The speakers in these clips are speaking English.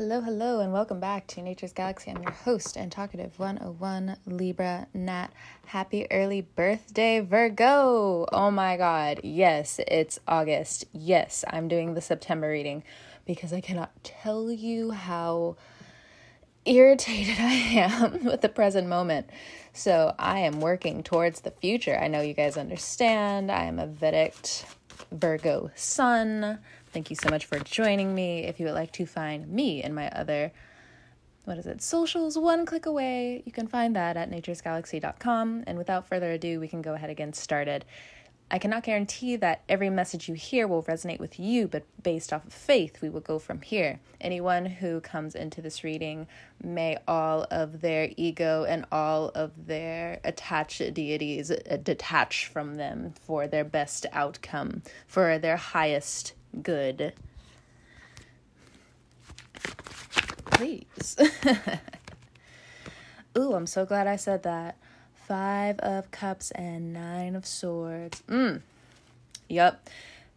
Hello, hello, and welcome back to Nature's Galaxy. I'm your host and talkative 101 Libra Nat. Happy early birthday, Virgo! Oh my god, yes, it's August. Yes, I'm doing the September reading because I cannot tell you how irritated I am with the present moment. So I am working towards the future. I know you guys understand. I am a Vedic Virgo sun. Thank you so much for joining me. If you would like to find me and my other, what is it, socials, one click away, you can find that at naturesgalaxy.com. And without further ado, we can go ahead and get started. I cannot guarantee that every message you hear will resonate with you, but based off of faith, we will go from here. Anyone who comes into this reading, may all of their ego and all of their attached deities uh, detach from them for their best outcome, for their highest good. Please. Ooh, I'm so glad I said that. Five of Cups and Nine of Swords. Mm. Yep.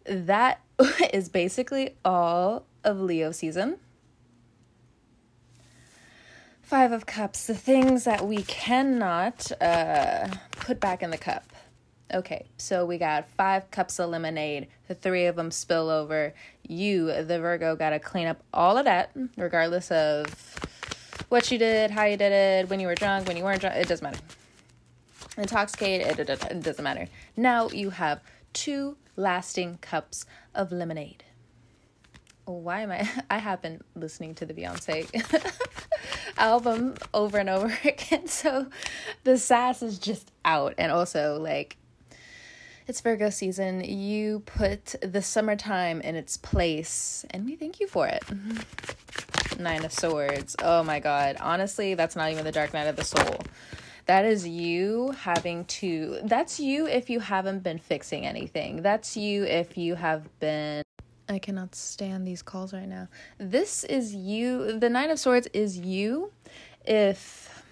That is basically all of Leo season. Five of Cups, the things that we cannot uh, put back in the cup. Okay, so we got five cups of lemonade. The three of them spill over. You, the Virgo, got to clean up all of that, regardless of what you did, how you did it, when you were drunk, when you weren't drunk. It doesn't matter. Intoxicated, it, it, it doesn't matter. Now you have two lasting cups of lemonade. Why am I? I have been listening to the Beyonce album over and over again, so the sass is just out. And also, like, it's Virgo season. You put the summertime in its place, and we thank you for it. Mm-hmm. Nine of Swords. Oh my God. Honestly, that's not even the Dark Night of the Soul. That is you having to, that's you if you haven't been fixing anything. That's you if you have been. I cannot stand these calls right now. This is you. The Nine of Swords is you if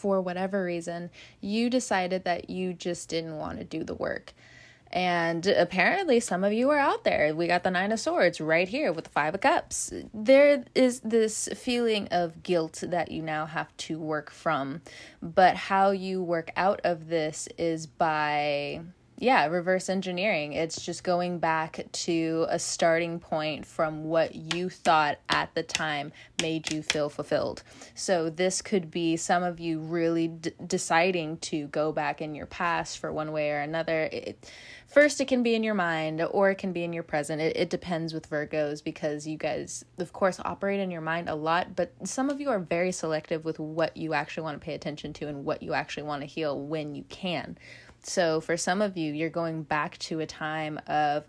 for whatever reason, you decided that you just didn't want to do the work. And apparently, some of you are out there. We got the Nine of Swords right here with the Five of Cups. There is this feeling of guilt that you now have to work from. But how you work out of this is by yeah, reverse engineering. It's just going back to a starting point from what you thought at the time made you feel fulfilled. So, this could be some of you really d- deciding to go back in your past for one way or another. It, first, it can be in your mind or it can be in your present. It, it depends with Virgos because you guys, of course, operate in your mind a lot, but some of you are very selective with what you actually want to pay attention to and what you actually want to heal when you can. So for some of you, you're going back to a time of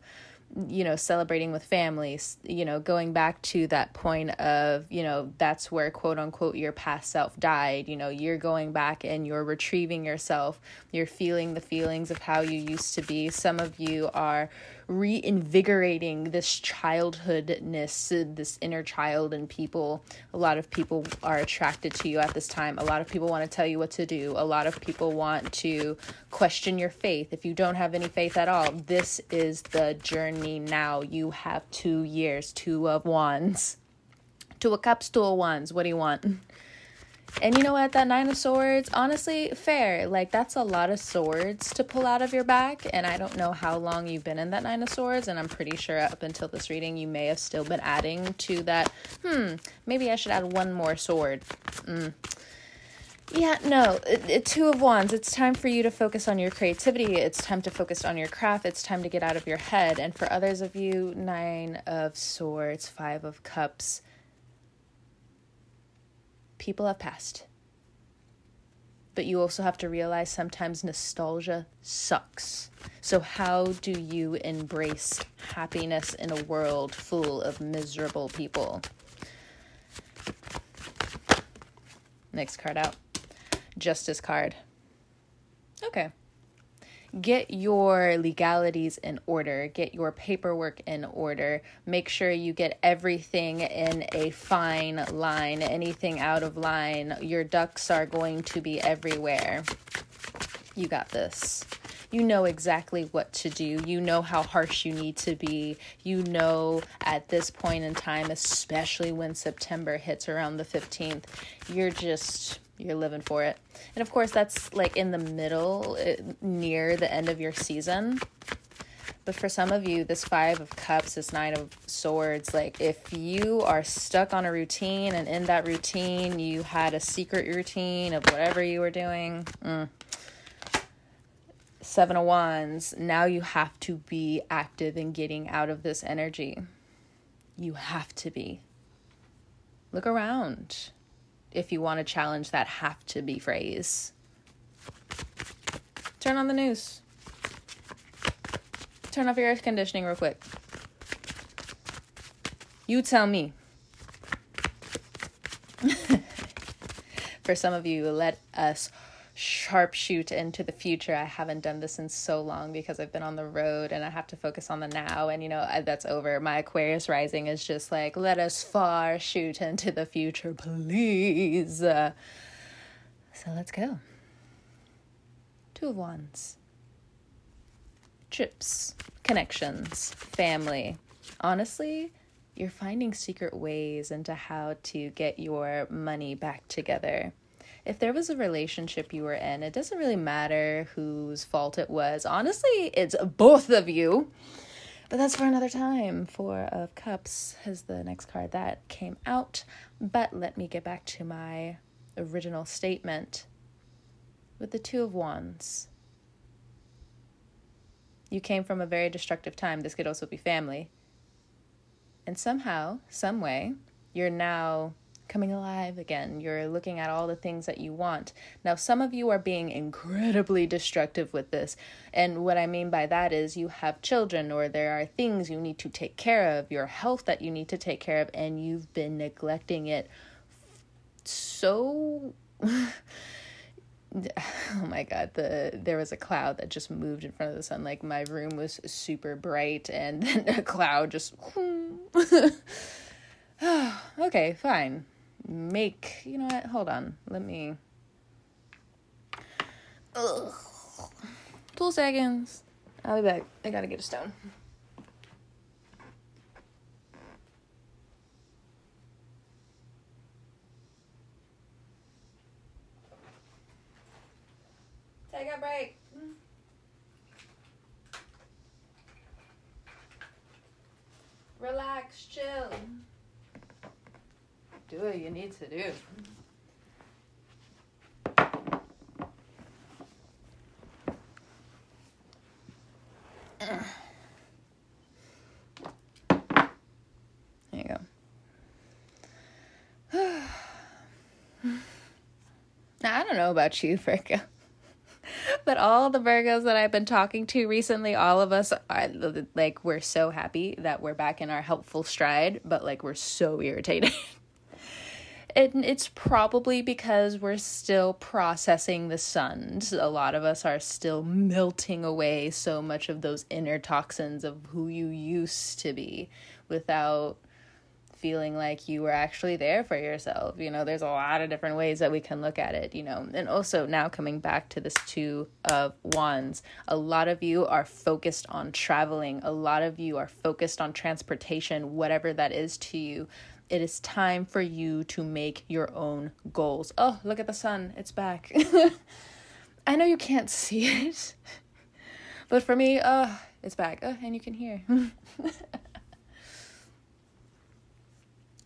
you know celebrating with families you know going back to that point of you know that's where quote unquote your past self died. You know you're going back and you're retrieving yourself. You're feeling the feelings of how you used to be. Some of you are reinvigorating this childhoodness, this inner child in people. A lot of people are attracted to you at this time. A lot of people want to tell you what to do. A lot of people want to question your faith. If you don't have any faith at all, this is the journey now. You have two years, two of wands. Two of cups, two of wands. What do you want? And you know what? That Nine of Swords, honestly, fair. Like, that's a lot of swords to pull out of your back. And I don't know how long you've been in that Nine of Swords. And I'm pretty sure up until this reading, you may have still been adding to that. Hmm, maybe I should add one more sword. Mm. Yeah, no, it, it, Two of Wands. It's time for you to focus on your creativity. It's time to focus on your craft. It's time to get out of your head. And for others of you, Nine of Swords, Five of Cups people have passed. But you also have to realize sometimes nostalgia sucks. So, how do you embrace happiness in a world full of miserable people? Next card out. Justice card. Okay get your legalities in order, get your paperwork in order, make sure you get everything in a fine line. Anything out of line, your ducks are going to be everywhere. You got this. You know exactly what to do. You know how harsh you need to be. You know at this point in time, especially when September hits around the 15th, you're just you're living for it. And of course, that's like in the middle, eh, near the end of your season. But for some of you, this Five of Cups, this Nine of Swords, like if you are stuck on a routine and in that routine you had a secret routine of whatever you were doing, mm, Seven of Wands, now you have to be active in getting out of this energy. You have to be. Look around if you want to challenge that have to be phrase. Turn on the news turn off your air conditioning real quick. You tell me. For some of you, let us sharpshoot into the future. I haven't done this in so long because I've been on the road and I have to focus on the now. And you know, that's over. My Aquarius rising is just like, let us far shoot into the future, please. Uh, so let's go. Two of Wands trips, connections, family. Honestly, you're finding secret ways into how to get your money back together. If there was a relationship you were in, it doesn't really matter whose fault it was. Honestly, it's both of you. But that's for another time. Four of Cups is the next card that came out. But let me get back to my original statement with the Two of Wands you came from a very destructive time. This could also be family. And somehow, some way, you're now coming alive again. You're looking at all the things that you want. Now, some of you are being incredibly destructive with this. And what I mean by that is you have children, or there are things you need to take care of, your health that you need to take care of, and you've been neglecting it so. oh my god the there was a cloud that just moved in front of the sun like my room was super bright and then a cloud just okay fine make you know what? Hold on. Let me. Ugh. two seconds. I'll be back. I gotta get a stone. Take a break. Relax, chill. Do what you need to do. There you go. now, I don't know about you, Virgo but all the Virgos that I've been talking to recently, all of us are like, we're so happy that we're back in our helpful stride, but like, we're so irritated. and it's probably because we're still processing the suns. A lot of us are still melting away so much of those inner toxins of who you used to be without feeling like you were actually there for yourself. You know, there's a lot of different ways that we can look at it, you know. And also now coming back to this two of wands, a lot of you are focused on traveling, a lot of you are focused on transportation, whatever that is to you. It is time for you to make your own goals. Oh, look at the sun. It's back. I know you can't see it. But for me, uh, it's back. Oh, and you can hear.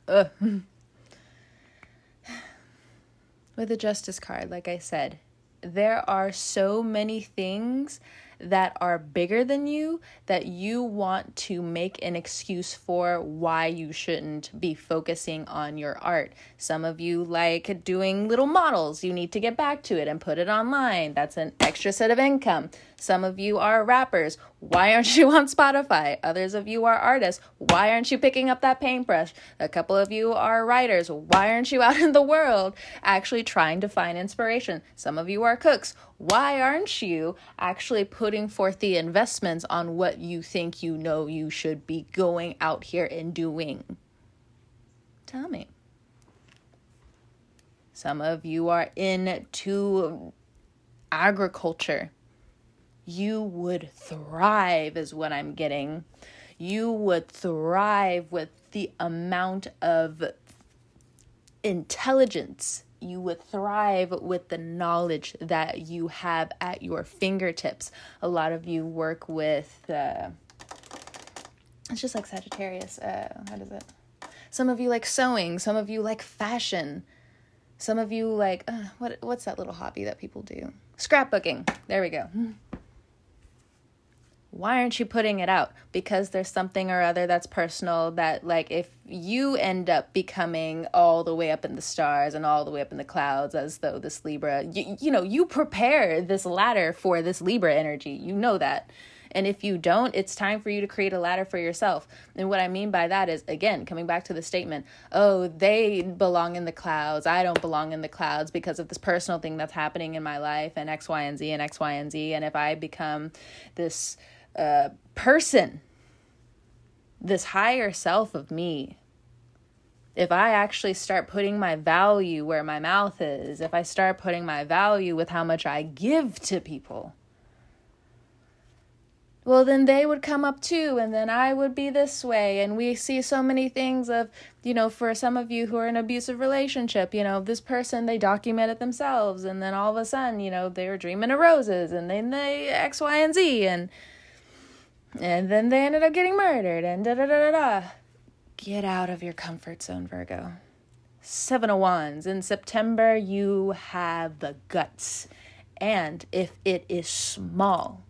Ugh. With the Justice card, like I said, there are so many things that are bigger than you that you want to make an excuse for why you shouldn't be focusing on your art. Some of you like doing little models. You need to get back to it and put it online. That's an extra set of income. Some of you are rappers. Why aren't you on Spotify? Others of you are artists. Why aren't you picking up that paintbrush? A couple of you are writers. Why aren't you out in the world actually trying to find inspiration? Some of you are cooks. Why aren't you actually putting forth the investments on what you think you know you should be going out here and doing? Tell me. Some of you are into agriculture You would thrive, is what I'm getting. You would thrive with the amount of intelligence. You would thrive with the knowledge that you have at your fingertips. A lot of you work with, uh, it's just like Sagittarius. Uh, how does it? Some of you like sewing, some of you like fashion. Some of you like uh, what what's that little hobby that people do? Scrapbooking. There we go. Why aren't you putting it out? Because there's something or other that's personal that like if you end up becoming all the way up in the stars and all the way up in the clouds as though this Libra you, you know, you prepare this ladder for this Libra energy. You know that. And if you don't, it's time for you to create a ladder for yourself. And what I mean by that is, again, coming back to the statement, oh, they belong in the clouds. I don't belong in the clouds because of this personal thing that's happening in my life and X, Y, and Z and X, Y, and Z. And if I become this uh, person, this higher self of me, if I actually start putting my value where my mouth is, if I start putting my value with how much I give to people, well then they would come up too and then i would be this way. And we see so many things of you know for some of you who are in abusive relationship you know this person they document it themselves and then all of a sudden you know they were dreaming of roses and then they x y and z and and then they ended up getting murdered and da da da da da get out of your comfort zone virgo seven of wands in september you have the guts and if it is small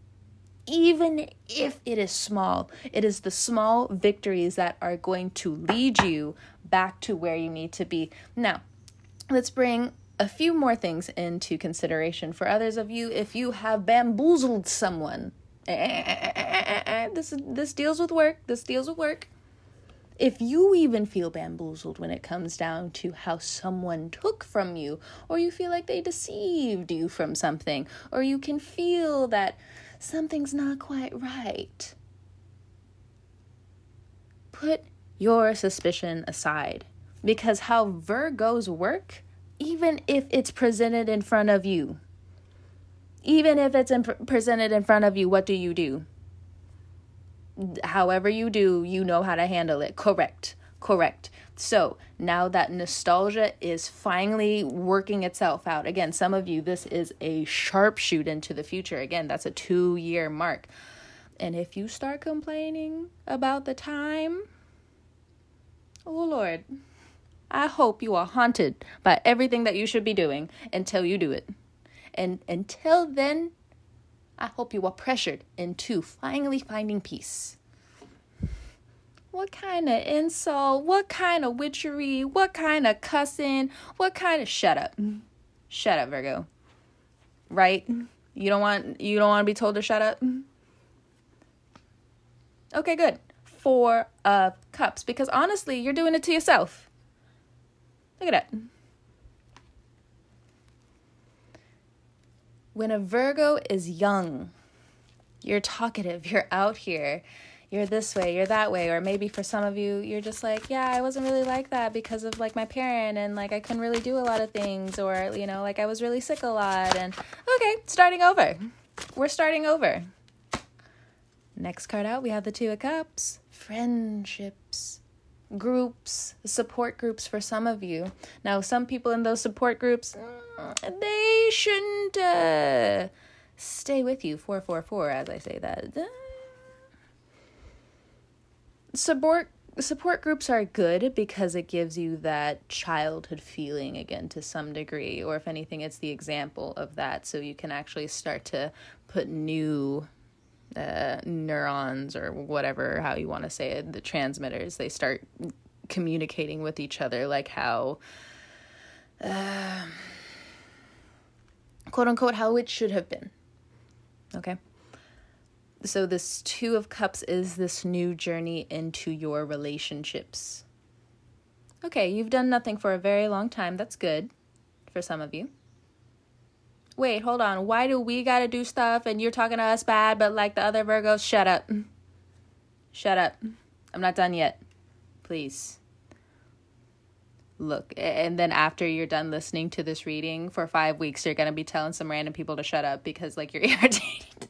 even if it is small, it is the small victories that are going to lead you back to where you need to be. Now, let's bring a few more things into consideration for others of you if you have bamboozled someone. This this deals with work. This deals with work. If you even feel bamboozled when it comes down to how someone took from you, or you feel like they deceived you from something, or you can feel that something's not quite right. Put your suspicion aside because how Virgos work, even if it's presented in front of you, even if it's in, presented in front of you, what do you do? However, you do, you know how to handle it. Correct. Correct. So now that nostalgia is finally working itself out. Again, some of you, this is a sharpshoot into the future. Again, that's a two year mark. And if you start complaining about the time, oh Lord, I hope you are haunted by everything that you should be doing until you do it. And until then, I hope you are pressured into finally finding peace. What kind of insult? What kind of witchery? What kind of cussing? What kind of shut up? Shut up, Virgo. Right? You don't want you don't want to be told to shut up? Okay, good. Four of cups because honestly, you're doing it to yourself. Look at that. When a Virgo is young, you're talkative, you're out here you're this way, you're that way, or maybe for some of you, you're just like, yeah, I wasn't really like that because of like my parent and like I couldn't really do a lot of things, or you know, like I was really sick a lot. And okay, starting over. We're starting over. Next card out, we have the Two of Cups. Friendships, groups, support groups for some of you. Now, some people in those support groups, they shouldn't uh, stay with you. 444, as I say that. Support support groups are good because it gives you that childhood feeling again to some degree or if anything it's the example of that. So you can actually start to put new uh, neurons or whatever how you want to say it the transmitters. They start communicating with each other like how uh, quote unquote how it should have been. Okay? So this two of cups is this new journey into your relationships. Okay you've done nothing for a very long time. That's good for some of you. Wait hold on. Why do we gotta do stuff and you're talking to us bad but like the other virgos? Shut up. Shut up. I'm not done yet. Please look and then after you're done listening to this reading for five weeks you're going to be telling some random people to shut up because like you're irritated.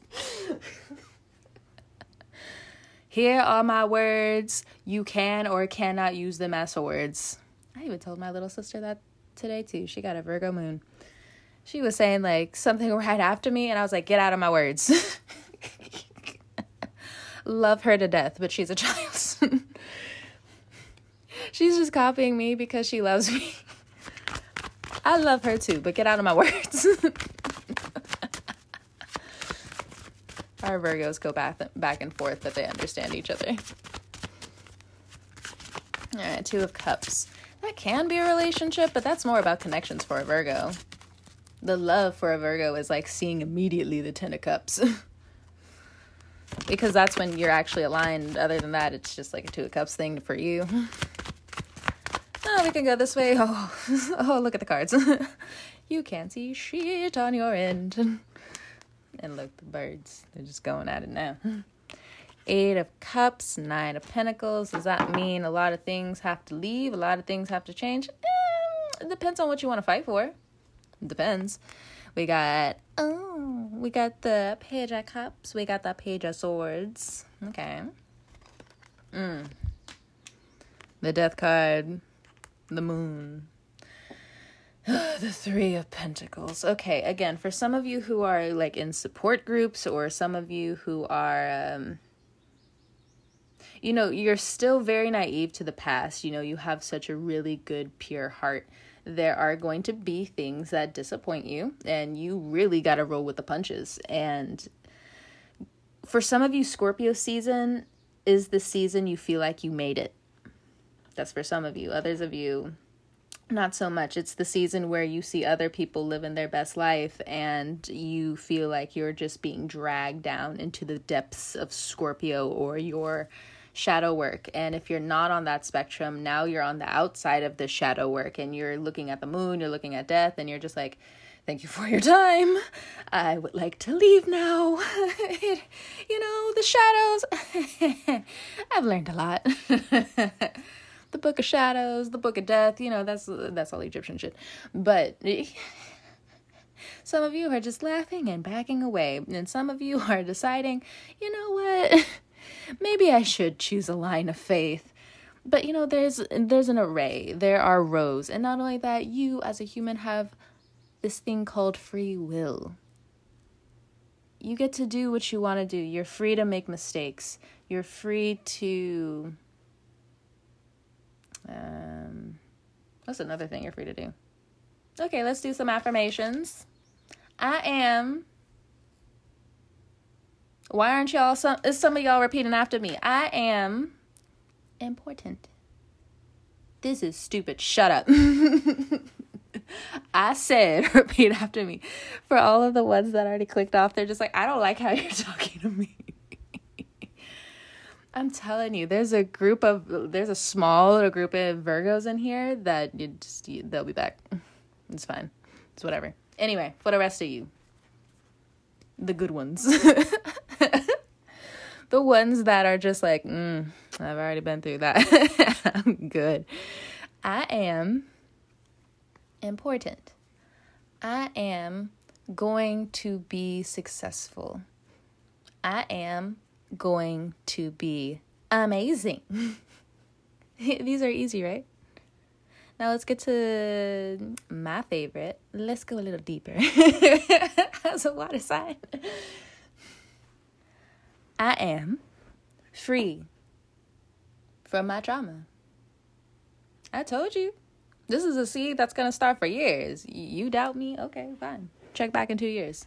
Here are my words. You can or cannot use them as words. i even told my little sister that today too. She got a virgo moon. She was saying like something right after me and i was like get out of my words. Love her to death but she's a child she's just copying me because she loves me. I love her too, but get out of my words. Our Virgos go back back and forth, but they understand each other. All right, Two of Cups. That can be a relationship, but that's more about connections for a Virgo. The love for a Virgo is like seeing immediately the Ten of Cups. because that's when you're actually aligned. Other than that, it's just like a Two of Cups thing for you. We can go this way. Oh, oh, look at the cards. you can't see shit on your end. And look, the birds, they're just going at it now. Eight of Cups, Nine of Pentacles. Does that mean a lot of things have to leave? A lot of things have to change? Eh, it depends on what you want to fight for. It depends. We got, oh, we got the Page of Cups. We got the Page of Swords. Okay. Mm. The Death card. The Moon. the Three of Pentacles. Okay, again, for some of you who are like in support groups, or some of you who are, um, you know, you're still very naive to the past. You know, you have such a really good, pure heart. There are going to be things that disappoint you, and you really got to roll with the punches. And for some of you, Scorpio season is the season you feel like you made it. That's for some of you. Others of you, not so much. It's the season where you see other people living their best life and you feel like you're just being dragged down into the depths of Scorpio or your shadow work. And if you're not on that spectrum, now you're on the outside of the shadow work and you're looking at the moon, you're looking at death, and you're just like, Thank you for your time. I would like to leave now. you know, the shadows. I've learned a lot the book of shadows, the book of death, you know, that's that's all Egyptian shit. But some of you are just laughing and backing away, and some of you are deciding, you know what? Maybe I should choose a line of faith. But you know, there's there's an array. There are rows. And not only that, you as a human have this thing called free will. You get to do what you want to do. You're free to make mistakes. You're free to um, what's another thing you're free to do? Okay, let's do some affirmations. I am. Why aren't y'all some? Is some of y'all repeating after me? I am important. This is stupid. Shut up. I said, repeat after me. For all of the ones that already clicked off, they're just like, I don't like how you're talking to me. I'm telling you, there's a group of there's a small little group of Virgos in here that you just you, they'll be back. It's fine. It's whatever. Anyway, for the rest of you, the good ones, the ones that are just like, mm, I've already been through that. I'm good. I am important. I am going to be successful. I am going to be amazing. These are easy, right? Now let's get to my favorite. Let's go a little deeper. As a water sign. I am free from my trauma. I told you. This is a seed that's going to start for years. You doubt me? Okay, fine. Check back in two years.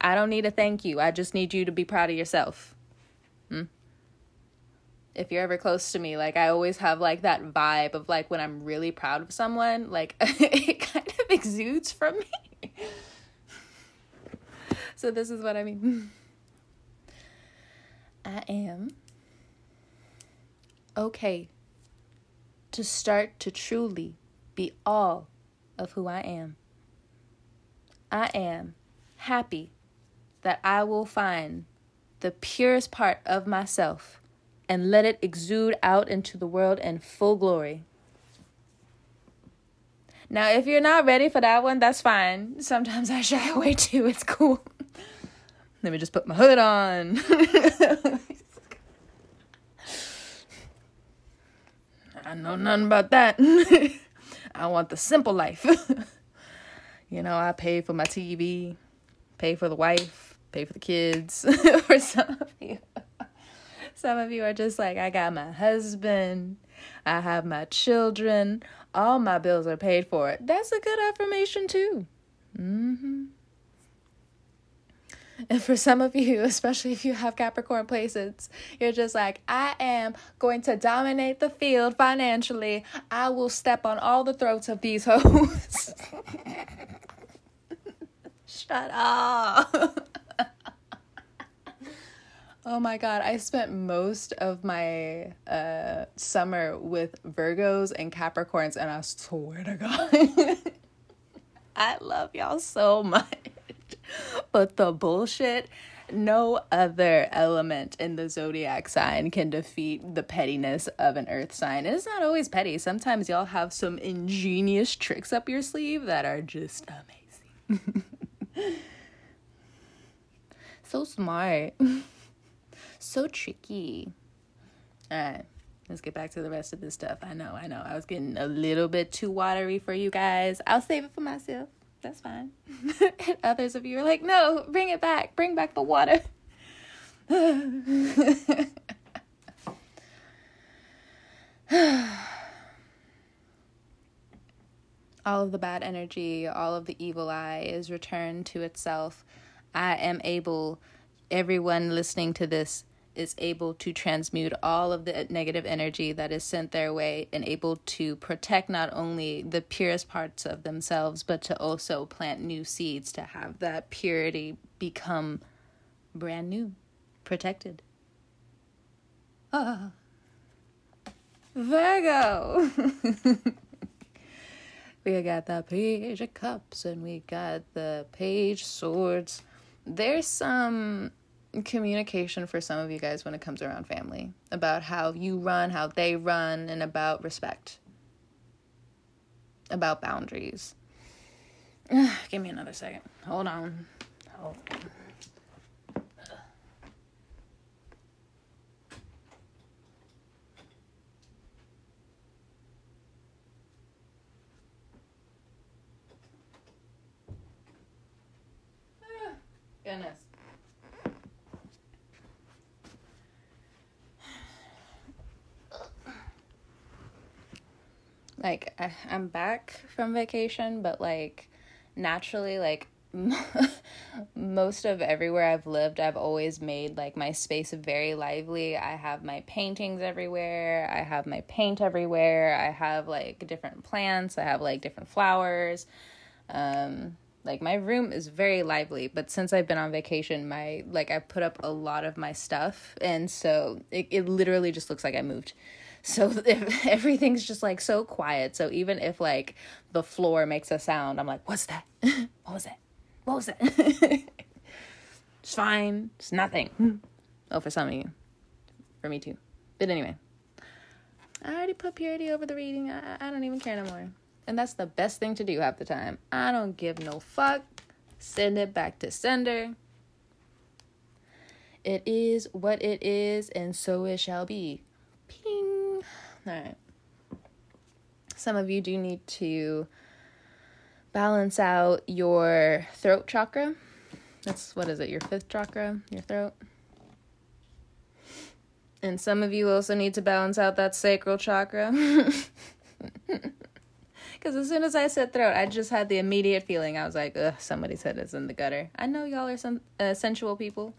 I don't need a thank you. I just need you to be proud of yourself. Hmm? If you're ever close to me, like I always have like that vibe of like when I'm really proud of someone, like it kind of exudes from me. so this is what I mean. I am okay to start to truly be all of who I am. I am happy that I will find the purest part of myself and let it exude out into the world in full glory. Now, if you're not ready for that one, that's fine. Sometimes I shy away too. It's cool. Let me just put my hood on. I know nothing about that. I want the simple life. you know, I pay for my TV, pay for the wife, pay for the kids. for some of you. Some of you are just like, I got my husband, I have my children, all my bills are paid for. That's a good affirmation, too. Mm-hmm. And for some of you, especially if you have Capricorn placements, you're just like, I am going to dominate the field financially. I will step on all the throats of these hoes. Shut up. Oh my god, I spent most of my uh, summer with Virgos and Capricorns, and I swear to God, I love y'all so much but the bullshit no other element in the zodiac sign can defeat the pettiness of an earth sign. It's not always petty. Sometimes y'all have some ingenious tricks up your sleeve that are just amazing. so smart. so tricky. All right. Let's get back to the rest of this stuff. I know, I know. I was getting a little bit too watery for you guys. I'll save it for myself that's fine. others of you are like, no, bring it back. Bring back the water. all of the bad energy, all of the evil eye is returned to itself. I am able, everyone listening to this is able to transmute all of the negative energy that is sent their way and able to protect not only the purest parts of themselves, but to also plant new seeds to have that purity become brand new, protected. Ah. Virgo! we got the page of cups and we got the page swords. There's some communication for some of you guys when it comes around family about how you run, how they run, and about respect, about boundaries. Give me another second. Hold on. Hold on. Goodness. Like I, i'm back from vacation but like naturally like most of everywhere I've lived, I've always made like my space very lively. I have my paintings everywhere. I have my paint everywhere. I have like different plants. I have like different flowers. Um, like my room is very lively, but since I've been on vacation, my like I put up a lot of my stuff, and so it, it literally just looks like I moved. So if everything's just like so quiet. So even if like the floor makes a sound, I'm like, what's that? what was that? What was that? it's fine. It's nothing. Oh, for some of you. For me too. But anyway. I already put purity over the reading. I, I don't even care no more. And that's the best thing to do half the time. I don't give no fuck. Send it back to sender. It is what it is, and so it shall be. All right. Some of you do need to balance out your throat chakra. That's what is it? Your fifth chakra, your throat. And some of you also need to balance out that sacral chakra. Because as soon as I said throat, I just had the immediate feeling. I was like, ugh, somebody's head is in the gutter. I know y'all are some uh, sensual people.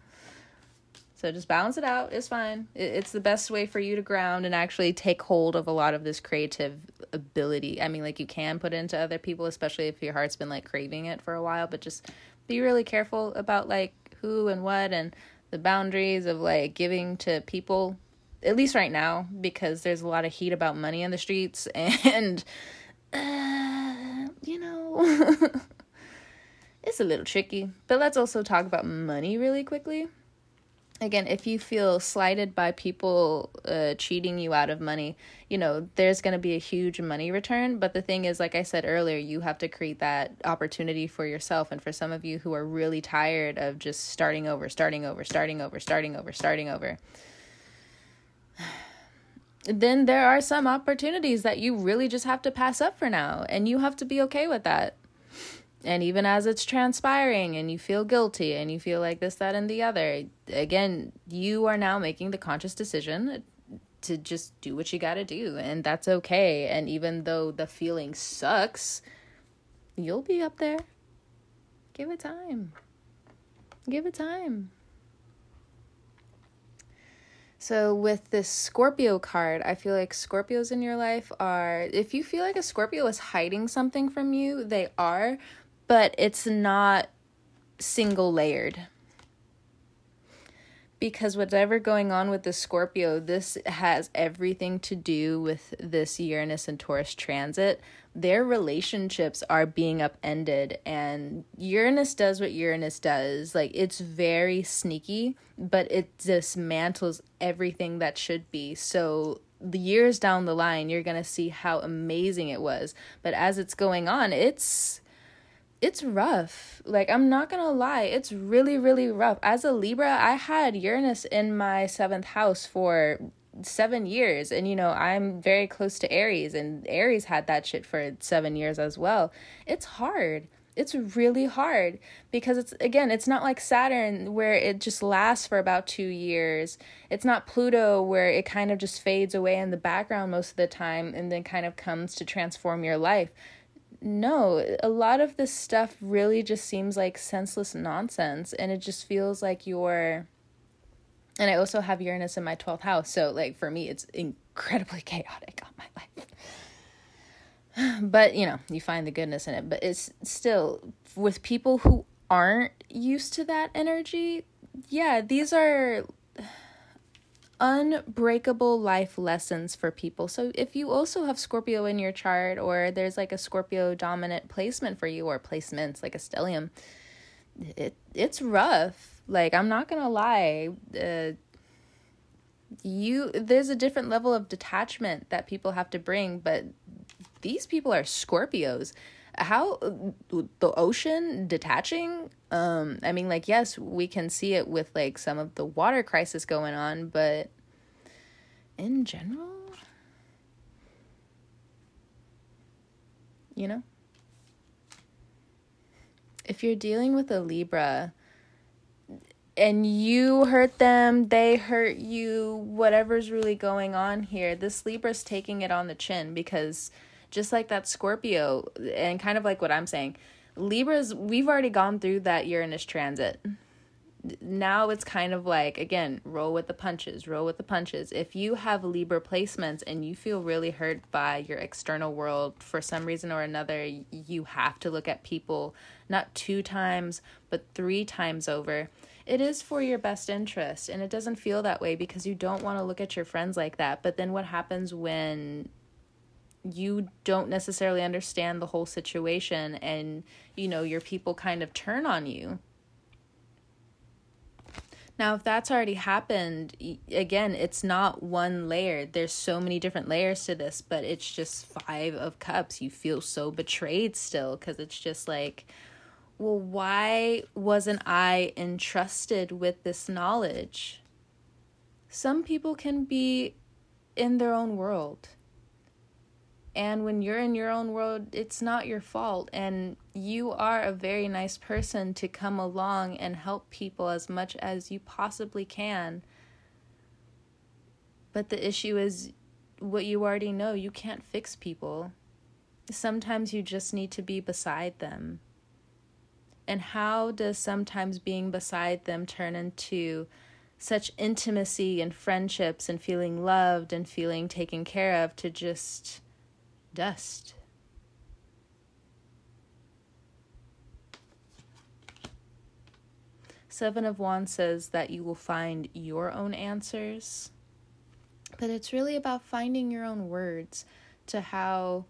So just balance it out. It's fine. It's the best way for you to ground and actually take hold of a lot of this creative ability. I mean, like you can put into other people, especially if your heart's been like craving it for a while, but just be really careful about like who and what and the boundaries of like giving to people at least right now because there's a lot of heat about money in the streets and uh, you know it's a little tricky but let's also talk about money really quickly again if you feel slighted by people uh, cheating you out of money you know there's going to be a huge money return but the thing is like i said earlier you have to create that opportunity for yourself and for some of you who are really tired of just starting over starting over starting over starting over starting over then there are some opportunities that you really just have to pass up for now. And you have to be okay with that. And even as it's transpiring and you feel guilty and you feel like this, that, and the other, again, you are now making the conscious decision to just do what you got to do. And that's okay. And even though the feeling sucks, you'll be up there. Give it time. Give it time. So, with this Scorpio card, I feel like Scorpios in your life are, if you feel like a Scorpio is hiding something from you, they are, but it's not single layered because whatever going on with the Scorpio, this has everything to do with this Uranus and Taurus transit. Their relationships are being upended, and Uranus does what Uranus does. Like, it's very sneaky, but it dismantles everything that should be. So, the years down the line, you're going to see how amazing it was. But as it's going on, it's it's rough. Like I'm not going to lie, it's really really rough. As a Libra, I had Uranus in my 7th house for 7 years and you know, I'm very close to Aries and Aries had that shit for 7 years as well. It's hard. It's really hard because it's again, it's not like Saturn where it just lasts for about 2 years. It's not Pluto where it kind of just fades away in the background most of the time and then kind of comes to transform your life no, a lot of this stuff really just seems like senseless nonsense and it just feels like you're and I also have Uranus in my 12th house, so like for me it's incredibly chaotic on my life. But, you know, you find the goodness in it, but it's still with people who aren't used to that energy, yeah, these are unbreakable life lessons for people. So if you also have Scorpio in your chart or there's like a Scorpio dominant placement for you or placements like a stellium, it it's rough. Like I'm not going to lie, uh, you there's a different level of detachment that people have to bring, but these people are Scorpios. How the ocean detaching? Um, I mean, like, yes, we can see it with like some of the water crisis going on, but in general, you know, if you're dealing with a Libra and you hurt them, they hurt you, whatever's really going on here, this Libra's taking it on the chin because just like that Scorpio, and kind of like what I'm saying, Libras, we've already gone through that Uranus transit. Now it's kind of like, again, roll with the punches, roll with the punches. If you have Libra placements and you feel really hurt by your external world for some reason or another, you have to look at people not two times, but three times over. It is for your best interest, and it doesn't feel that way because you don't want to look at your friends like that. But then what happens when you don't necessarily understand the whole situation and you know your people kind of turn on you. Now if that's already happened again it's not one layer. There's so many different layers to this but it's just five of cups. You feel so betrayed still cuz it's just like well why wasn't i entrusted with this knowledge? Some people can be in their own world and when you're in your own world, it's not your fault. And you are a very nice person to come along and help people as much as you possibly can. But the issue is what you already know you can't fix people. Sometimes you just need to be beside them. And how does sometimes being beside them turn into such intimacy and friendships and feeling loved and feeling taken care of to just dust. Seven of Wands says that you will find your own answers, but it's really about finding your own words to how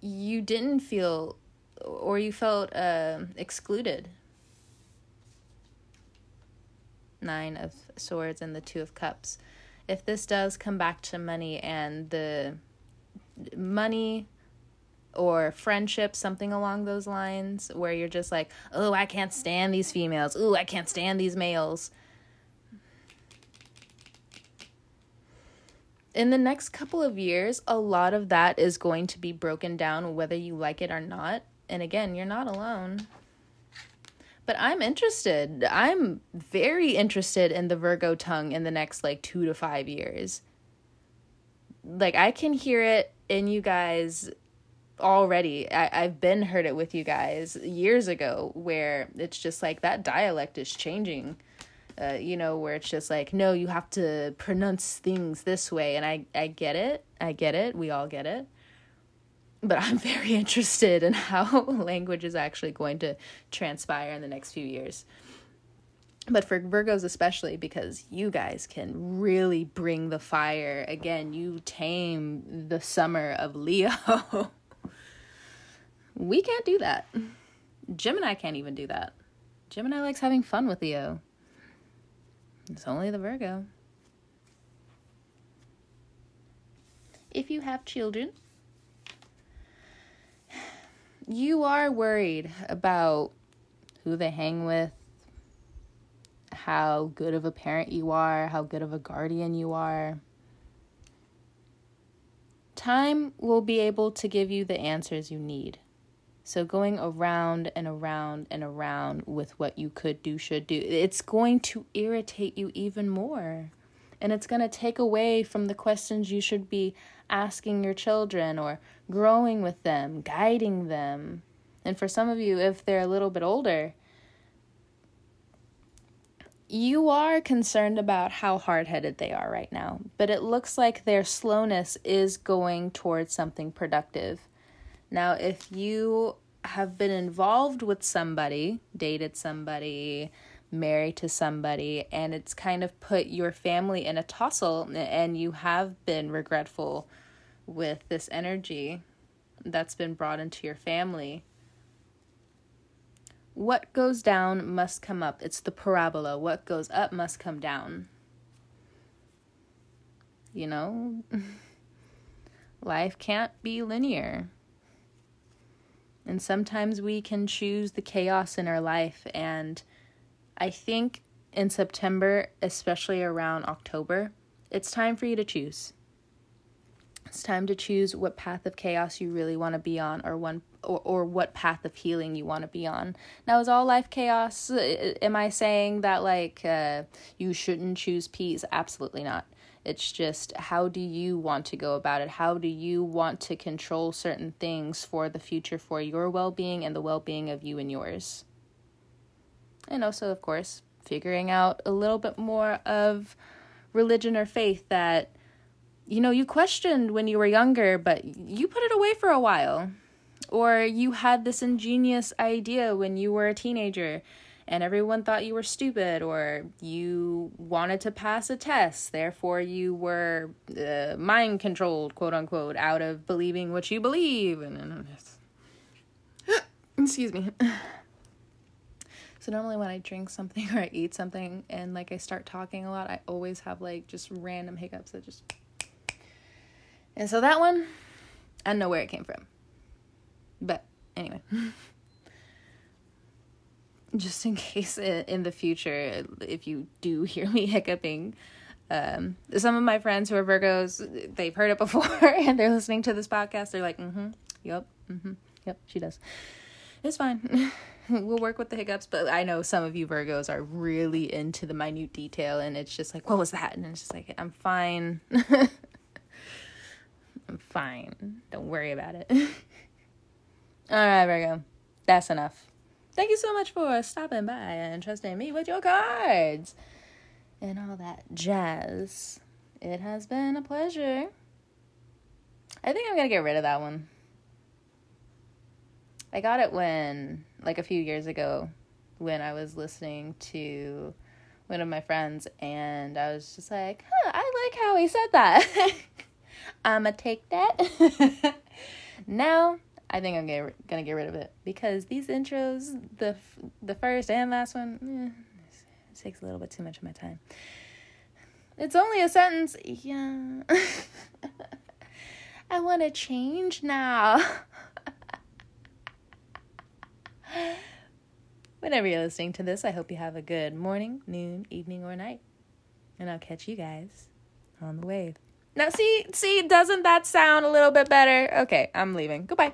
you didn't feel or you felt uh, excluded. Nine of Swords and the Two of Cups. If this does come back to money and the money or friendship, something along those lines, where you're just like, oh, I can't stand these females. Oh, I can't stand these males. in the next couple of years, a lot of that is going to be broken down whether you like it or not. And again, you're not alone. But I'm interested. I'm very interested in the Virgo tongue in the next like two to five years. Like, I can hear it in you guys already. I, I've been heard it with you guys years ago where it's just like that dialect is changing uh, you know, where it's just like, no, you have to pronounce things this way. And I, I get it. I get it. We all get it. But I'm very interested in how language is actually going to transpire in the next few years. But for Virgos, especially because you guys can really bring the fire. Again, you tame the summer of Leo. we can't do that. Gemini can't even do that. Gemini likes having fun with Leo. It's only the Virgo. If you have children, you are worried about who they hang with, how good of a parent you are, how good of a guardian you are. Time will be able to give you the answers you need. So going around and around and around with what you could do, should do, it's going to irritate you even more. And it's going to take away from the questions you should be asking your children or growing with them, guiding them. And for some of you, if they're a little bit older, you are concerned about how hard headed they are right now, but it looks like their slowness is going towards something productive. Now, if you have been involved with somebody, dated somebody, married to somebody, and it's kind of put your family in a tussle, and you have been regretful with this energy that's been brought into your family. What goes down must come up. It's the parabola. What goes up must come down. You know, life can't be linear and sometimes we can choose the chaos in our life. And I think in September, especially around October, it's time for you to choose. It's time to choose what path of chaos you really want to be on or one or, or what path of healing you want to be on. Now, is all life chaos? Am I saying that like uh, you shouldn't choose peace? Absolutely not. It's just how do you want to go about it? How do you want to control certain things for the future for your well being and the well being of you and yours? And also, of course, figuring out a little bit more of religion or faith that, you know, you questioned when you were younger, but you put it away for a while. Or you had this ingenious idea when you were a teenager and everyone thought you were stupid or you wanted to pass a test therefore you were uh, mind controlled quote unquote out of believing what you believe and, and excuse me so normally when i drink something or i eat something and like i start talking a lot i always have like just random hiccups that just and so that one i don't know where it came from but anyway just in case in the future, if you do hear me hiccuping, um, some of my friends who are Virgos, they've heard it before and they're listening to this podcast. They're like, mm hmm, yep, mm hmm, yep, she does. It's fine. we'll work with the hiccups, but I know some of you Virgos are really into the minute detail and it's just like, what was that? And it's just like, I'm fine. I'm fine. Don't worry about it. All right, Virgo. That's enough. Thank you so much for stopping by and trusting me with your cards and all that jazz. It has been a pleasure. I think I'm going to get rid of that one. I got it when, like a few years ago, when I was listening to one of my friends, and I was just like, huh, I like how he said that. I'ma take that. now, I think I'm gonna, gonna get rid of it because these intros, the the first and last one, eh, it takes a little bit too much of my time. It's only a sentence. Yeah. I want to change now. Whenever you're listening to this, I hope you have a good morning, noon, evening, or night. And I'll catch you guys on the wave. Now, see, see, doesn't that sound a little bit better? Okay, I'm leaving. Goodbye.